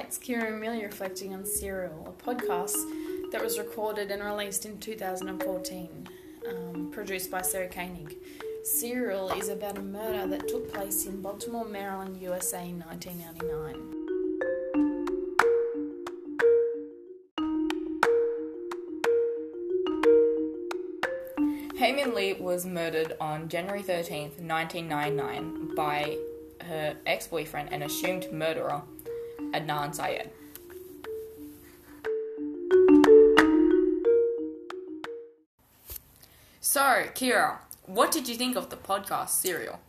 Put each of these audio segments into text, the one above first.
it's Kira Amelia reflecting on Serial, a podcast that was recorded and released in 2014, um, produced by Sarah Koenig. Serial is about a murder that took place in Baltimore, Maryland, USA in 1999. Hae-Min Lee was murdered on January 13th, 1999 by her ex-boyfriend and assumed murderer, Adnan Syed. So, Kira, what did you think of the podcast Serial?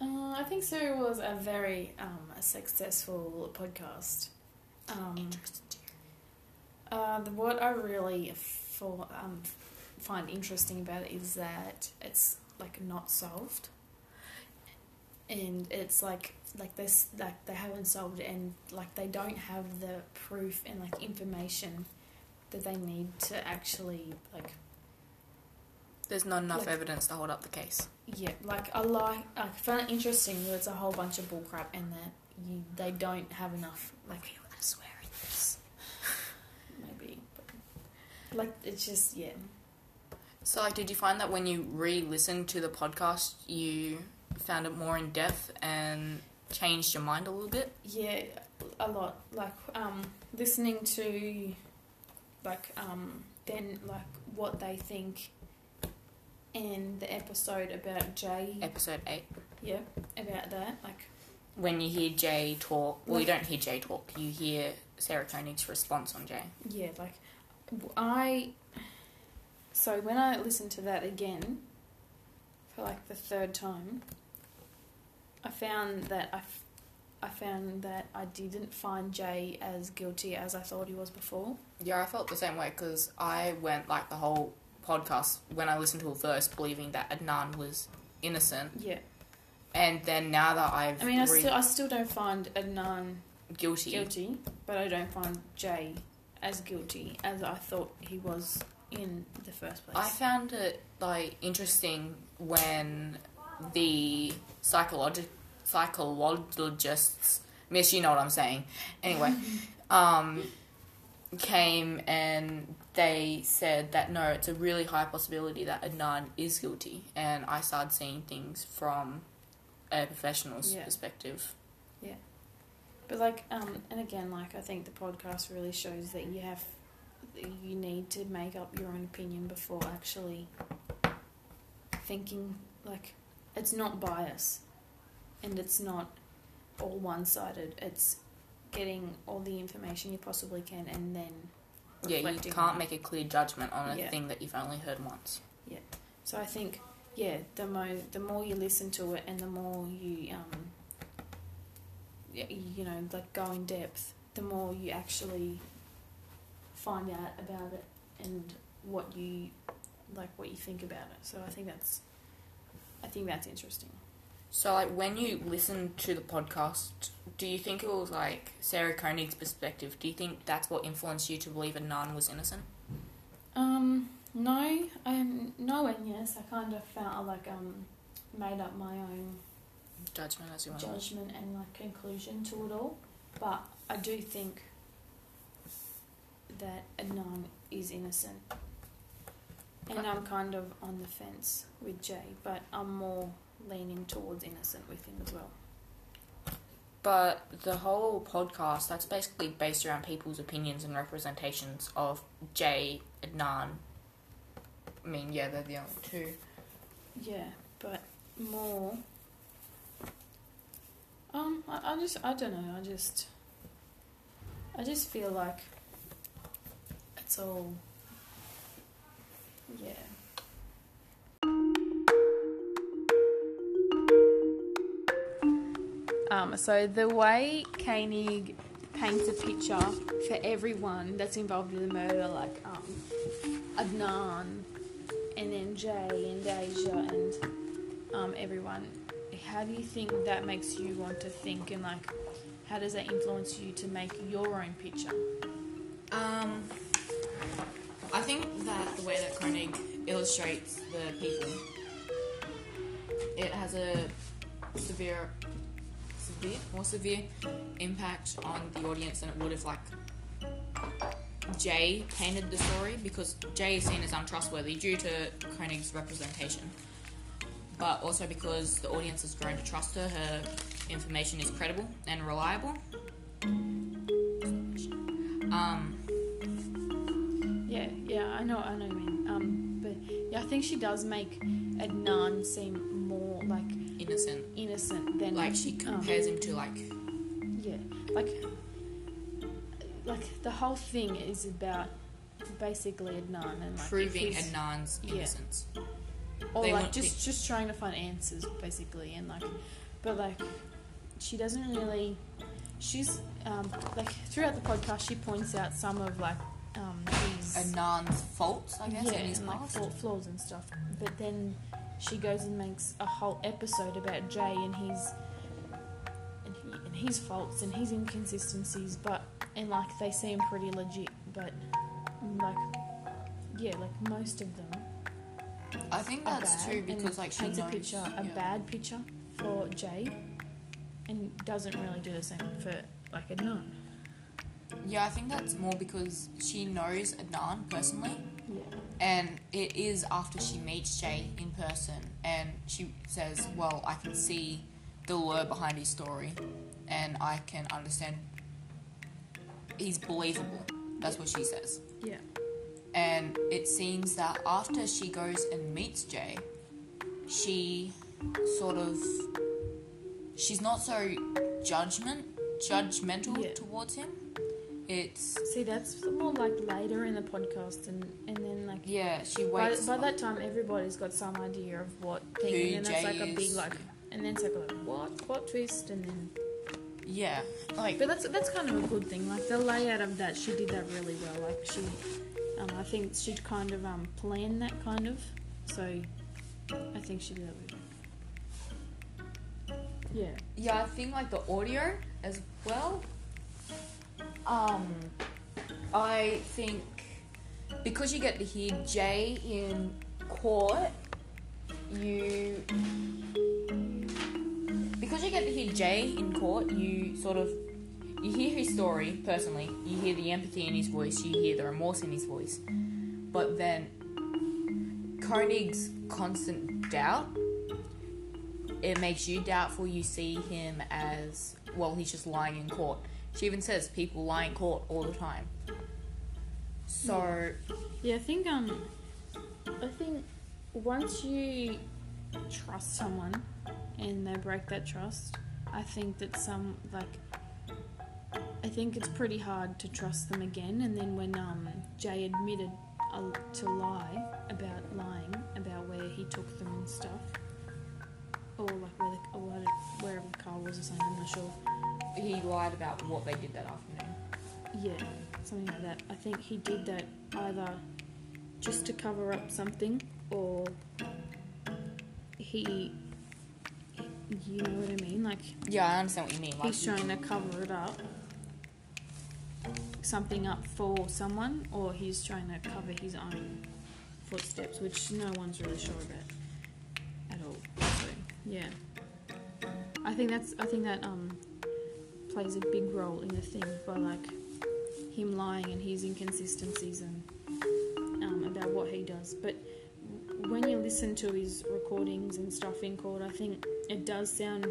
Uh, I think Serial was a very um, a successful podcast. Um, uh, the, what I really for, um, find interesting about it is that it's like not solved, and it's like like this like they haven't solved it, and like they don't have the proof and like information that they need to actually like There's not enough Like- evidence to hold up the case. yeah like I like I found it interesting that it's a whole bunch of bullcrap and that you they don't have enough like Okay, we're swear in this. maybe but, like it's just yeah So, like, did you find that when you re-listened to the podcast, you found it more in depth and changed your mind a little bit? Yeah, a lot. Like um, listening to, like um, then like what they think, and the episode about Jay. Episode eight. Yeah, about that. Like When you hear Jay talk, well, you don't hear Jay talk. You hear Sarah Koenig's response on Jay. yeah, like I. So when I listened to that again, for like the third time, I found that I. F- I found that I didn't find Jay as guilty as I thought he was before. Yeah, I felt the same way because I went like the whole podcast when I listened to it first, believing that Adnan was innocent, Yeah. and then now that I've I mean, I re- still, I still don't find Adnan guilty, guilty, but I don't find Jay as guilty as I thought he was in the first place. I found it like interesting when the psychologic psychologists, miss you know what I'm saying. Anyway, um, came and they said that no, it's a really high possibility that Adnan is guilty, and I started seeing things from a professional's Yeah. perspective. Yeah. But like, um, and again, like I think the podcast really shows that you have, you need to make up your own opinion before actually thinking. Like, it's not bias, and it's not all one-sided. It's getting all the information you possibly can, and then Yeah, you can't make a clear judgment on a Yeah. thing that you've only heard once. Yeah. So I think, yeah, the mo the more you listen to it and the more you um, you know, like go in depth, the more you actually find out about it and what you like, what you think about it. So I think that's, I think that's interesting. So, like, when you listen to the podcast, do you think it was like Sarah Koenig's perspective? Do you think that's what influenced you to believe Adnan was innocent? Um, no, um, no, and yes, I kind of felt like um, made up my own Judgment, as you want. judgment and like conclusion to it all. But I do think that Adnan is innocent. And I'm kind of on the fence with Jay, but I'm more leaning towards innocent with him as well. But the whole podcast, that's basically based around people's opinions and representations of Jay, Adnan. I mean, yeah, they're the only two. Yeah, but more. Um, I, I just I don't know. I just I just feel like it's all. Yeah. Um, so the way Koenig paints a picture for everyone that's involved in the murder, like um, Adnan, and then Jay and Deja and um, everyone. How do you think that makes you want to think and like how does that influence you to make your own picture? Um, I think that the way that Koenig illustrates the people, it has a severe severe, more severe impact on the audience than it would if like Jay painted the story because Jay is seen as untrustworthy due to Koenig's representation, but also because the audience has grown to trust her. Her information is credible and reliable. Um, Yeah, yeah, I know, I know, you mean. Um, but yeah, I think she does make Adnan seem innocent. innocent than Like she um, compares him to like Yeah, like, like the whole thing is about basically Adnan and like proving he's- Adnan's yeah. innocence. or they like just just trying to find answers basically, and like, but like, she doesn't really. She's um like throughout the podcast, she points out some of like um his Adnan's faults, I guess, yeah, his and like flaws and stuff. But then she goes and makes a whole episode about Jay and his and, he, and his faults and his inconsistencies. But and like they seem pretty legit. But like yeah, like most of them I think that's bad true because like she paints knows. a picture, a bad picture for Jay, and doesn't really do the same for like Adnan. Yeah, I think that's more because she knows Adnan personally, Yeah. And it is after she meets Jay in person, and she says, "Well, I can see the lure behind his story, and I can understand he's believable." That's what she says. Yeah. And it seems that after she goes and meets Jay, she sort of she's not so judgment judgmental Yeah. towards him. It's See, that's more like later in the podcast, and and yeah, she By, waits. by that time, everybody's got some idea of what thing, Who and then it's like Jay a big is. like, and then it's like a what plot twist, and then. yeah, like But that's that's kind of a good thing. Like the layout of that, she did that really well. Like she, um, I think she'd kind of um planned that kind of, so I think she did that really well. Yeah. yeah, I think like the audio as well. Um, I think because you get to hear Jay in court, you because you get to hear Jay in court, you sort of you hear his story personally. You hear the empathy in his voice. You hear the remorse in his voice. But then Koenig's constant doubt it makes you doubtful. You see him as well. He's just lying in court. She even says people lie in court all the time. So Yeah, I think um, I think once you trust someone and they break that trust, I think that some like I think it's pretty hard to trust them again. And then when um Jay admitted uh, to lie about lying about where he took them and stuff, or like where the, or wherever the car was or something, I'm not sure. he lied about what they did that afternoon. Yeah, something like that. I think he did that either just to cover up something or he, you know what I mean? Like Yeah, I understand what you mean. Like, he's trying to cover it up, something up for someone, or he's trying to cover his own footsteps, which no one's really sure about at all. So yeah, I think that's I think that um plays a big role in the thing by like him lying and his inconsistencies and um, about what he does. But when you listen to his recordings and stuff in court, I think it does sound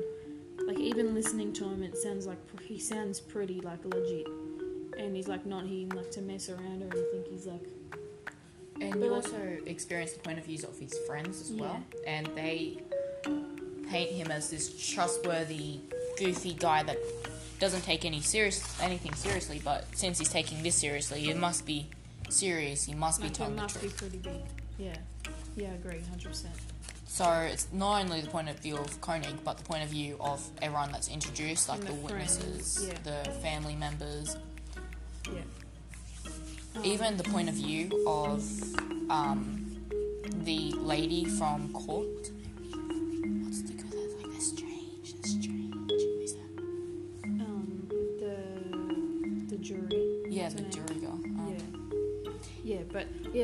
like even listening to him, it sounds like he sounds pretty like legit, and he's like not here like to mess around or anything. He's like and but you like- also experience the point of views of his friends as well, and they paint him as this trustworthy, goofy guy that doesn't take any serious anything seriously. But since he's taking this seriously, it must be serious. He must be telling the must be pretty big. Yeah, yeah, I agree, hundred percent. So it's not only the point of view of Koenig, but the point of view of everyone that's introduced, like the, the witnesses, yeah. the family members, Yeah. Um, even the point of view of um, the lady from court.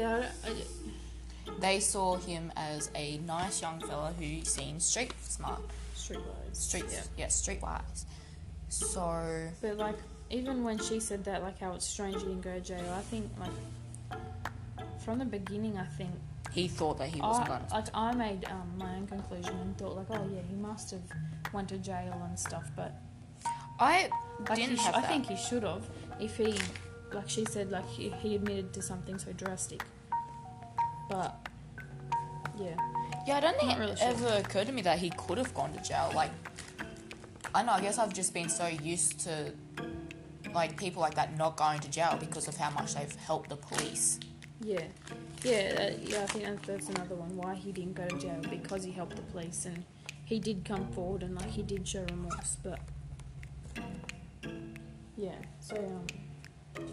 Yeah, I, I, They saw him as a nice young fella who seemed street smart. Streetwise. Streets, Yeah. yeah, streetwise. So But like, even when she said that, like how it's strange he didn't go to jail, I think like from the beginning, I think he thought that he wasn't I, going. to. like I made um, my own conclusion and thought like, oh yeah, he must have went to jail and stuff. But I like, didn't sh- have I think he should have if he, like she said, like he, he admitted to something so drastic. But yeah, Yeah, I don't think Not it really sure. ever occurred to me that he could have gone to jail. Like, I know. I guess I've just been so used to like people like that not going to jail because of how much they've helped the police. yeah, yeah, uh, yeah. I think that, that's another one. Why he didn't go to jail because he helped the police and he did come forward and like he did show remorse. But yeah, so um.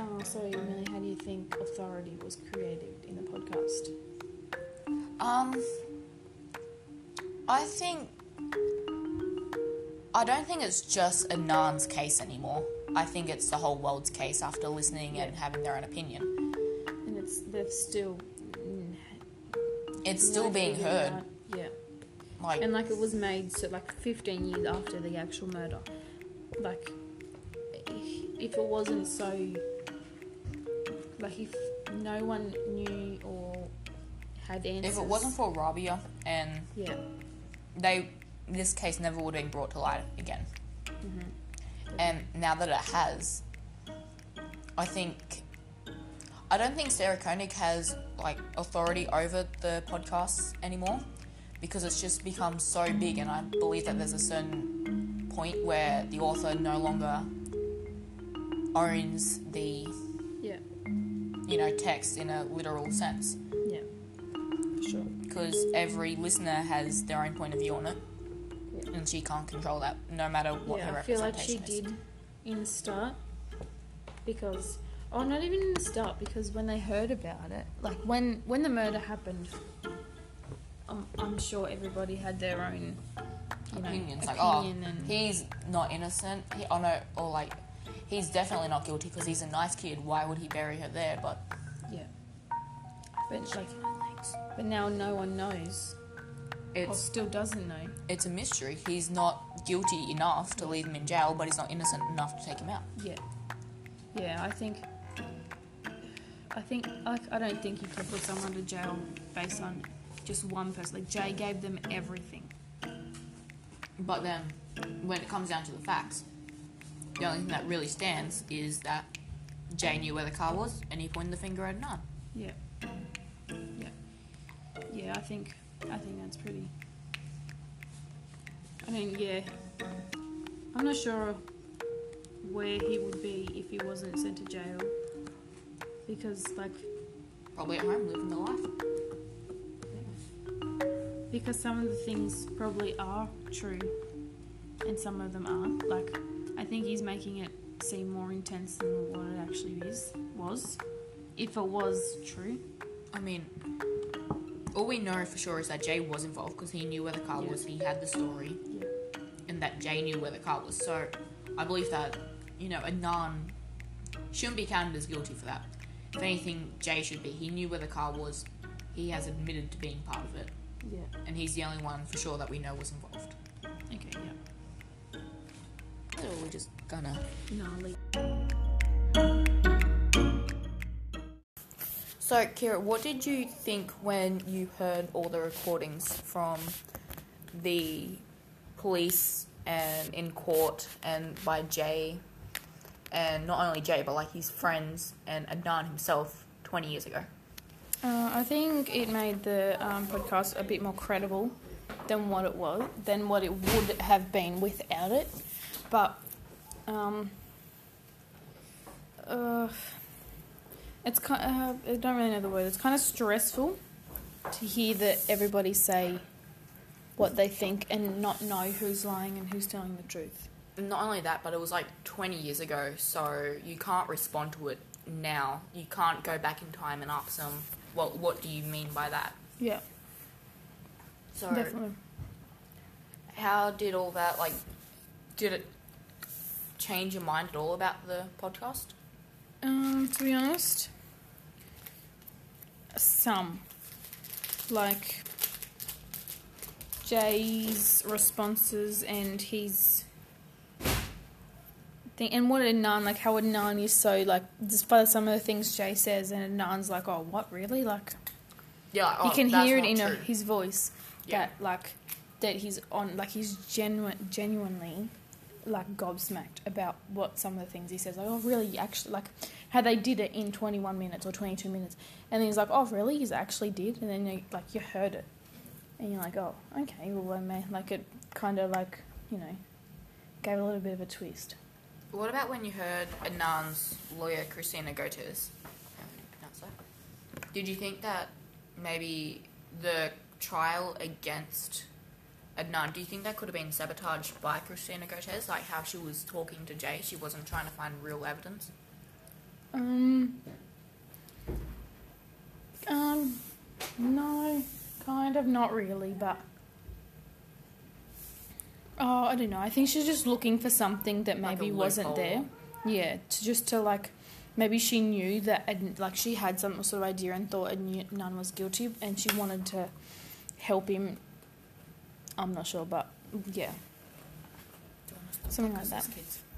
Uh, so, Millie, how do you think authority was created in the podcast? Um, I think I don't think it's just a Adnan's case anymore. I think it's the whole world's case after listening and having their own opinion. And it's they've still It's still being heard. out. Yeah, Like, and like it was made so like 15 years after the actual murder. Like, if it wasn't so, like if no one knew or had answers. if it wasn't for Rabia and yeah, they, this case never would have been brought to light again. hmm And now that it has, I think I don't think Sarah Koenig has like authority over the podcasts anymore because it's just become so big, and I believe that there's a certain point where the author no longer owns the you know text in a literal sense yeah, for sure. because every listener has their own point of view on it. Yeah. And she can't control that, no matter what yeah, her I feel like she is. did in the start because oh not even in the start because when they heard about it like when when the murder happened I'm, I'm sure everybody had their own you know, opinions like oh opinion and he's not innocent he, oh no or like he's definitely not guilty because he's a nice kid. Why would he bury her there? But yeah. But like but now no one knows. Or it's still doesn't know. it's a mystery. He's not guilty enough to leave him in jail but he's not innocent enough to take him out. Yeah. Yeah I think I think like I don't think you can put someone to jail based on just one person. Like Jay gave them everything. But then when it comes down to the facts the only thing that really stands is that Jay knew where the car was and he pointed the finger at none Yeah. Yeah. Yeah, I think I think that's pretty I mean, yeah. I'm not sure where he would be if he wasn't sent to jail. Because like probably at home living the life because some of the things probably are true and some of them aren't. Like I think he's making it seem more intense than what it actually is was. If it was true. I mean all we know for sure is that Jay was involved because he knew where the car Yeah. was he had the story Yeah. and that Jay knew where the car was. So I believe that, you know, Adnan shouldn't be counted as guilty for that. If anything, Jay should be. He knew where the car was. He has admitted to being part of it. Yeah. And he's the only one for sure that we know was involved. We're just gonna. So, Kira, what did you think when you heard all the recordings from the police and in court and by Jay and not only Jay but like his friends and Adnan himself 20 years ago? Uh, I think it made the um, podcast a bit more credible than what it was, than what it would have been without it. But um, uh, it's kind. Uh, I don't really know the word. It's kind of stressful to hear that everybody say what they think and not know who's lying and who's telling the truth. Not only that, but it was like 20 years ago, so you can't respond to it now. You can't go back in time and ask them, what, what do you mean by that? Yeah, So, definitely. how did all that, like, did it change your mind at all about the podcast? Um, to be honest, some. Like, Jay's responses and his thing, and what Adnan like how Adnan is so like despite some of the things Jay says, and Adnan's like, oh, what really? Like Yeah, oh, you can hear it in a, his voice Yeah. that like that he's on like he's genuine genuinely like gobsmacked about what some of the things he says. Like oh really? Actually like how they did it in 21 minutes or 22 minutes. And then he's like oh really? He's actually did? And then you, like you heard it. And you're like oh okay. Well I may like it kind of like you know gave a little bit of a twist. What about when you heard Adnan's lawyer, Christina that? Did you think that maybe the trial against Adnan, do you think that could have been sabotaged by Christina Gotes? Like how she was talking to Jay, she wasn't trying to find real evidence? Um. Um. No, kind of not really, but. Oh, I don't know. I think she's just looking for something that Like maybe wasn't there. Yeah, to just to like, maybe she knew that Ad- like she had some sort of idea and thought Adnan was guilty, and she wanted to help him. I'm not sure, but yeah, Something like that.